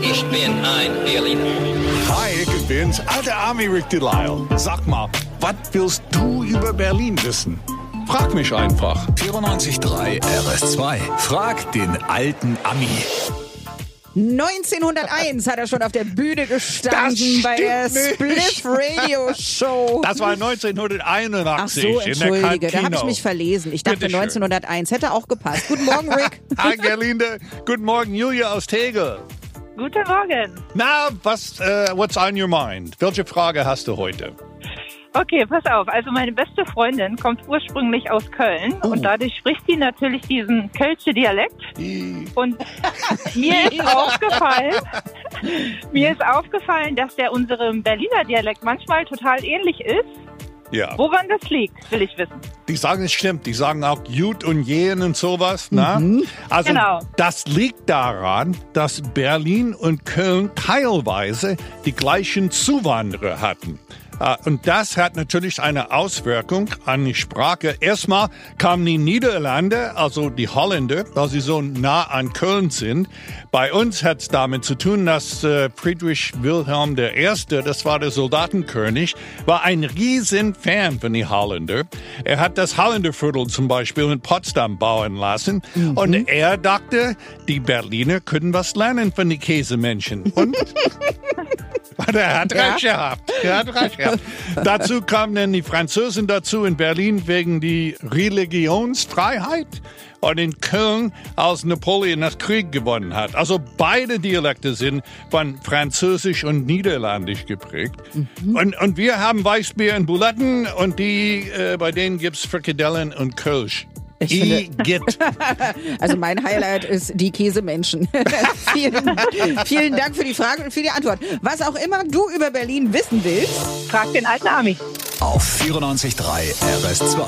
Ich bin ein Berliner. Hi, ich bin's, alter Army Rick Delisle. Sag mal, was willst du über Berlin wissen? Frag mich einfach. 94.3 RS2. Frag den alten Ami. 1901 hat er schon auf der Bühne gestanden bei der. Spliff Radio Show. Das war 1981 Ach so, in der entschuldige, da habe ich mich verlesen. Ich dachte Bitteschön. 1901 hätte auch gepasst. Guten Morgen, Rick. Hi, Gerlinde. Guten Morgen, Julia aus Tegel. Guten Morgen. Na, was, äh, what's on your mind? Welche Frage hast du heute? Okay, pass auf. Also meine beste Freundin kommt ursprünglich aus Köln Oh. und dadurch spricht sie natürlich diesen Kölsche Dialekt. Und mir ist aufgefallen, mir ist aufgefallen, dass der unserem Berliner Dialekt manchmal total ähnlich ist. Ja. Woran das liegt, will ich wissen. Die sagen, es stimmt. Die sagen auch Jut und Jen und sowas. Na? Also Genau. das liegt daran, dass Berlin und Köln teilweise die gleichen Zuwanderer hatten. Äh, Und das hat natürlich eine Auswirkung an die Sprache. Erstmal kamen die Niederlande, also die Holländer, weil sie so nah an Köln sind. Bei uns hat es damit zu tun, dass äh, Friedrich Wilhelm I., das war der Soldatenkönig, war ein riesen Fan von den Holländer. Er hat das Holländerviertel zum Beispiel in Potsdam bauen lassen. Und er dachte, die Berliner können was lernen von den Käsemenschen. Und er hat recht gehabt. Er hat recht gehabt. dazu kamen dann die Franzosen dazu in Berlin wegen die Religionsfreiheit und in Köln, als Napoleon das Krieg gewonnen hat. Also beide Dialekte sind von Französisch und Niederländisch geprägt. Und, und wir haben Weißbier und Buletten und die, äh, bei denen gibt's Frikadellen und Kölsch. Ich finde- Igitt. Also mein Highlight ist die Käsemenschen. vielen, vielen Dank für die Frage und für die Antwort. Was auch immer du über Berlin wissen willst, Frag den alten Ami. Auf 94.3 RS2.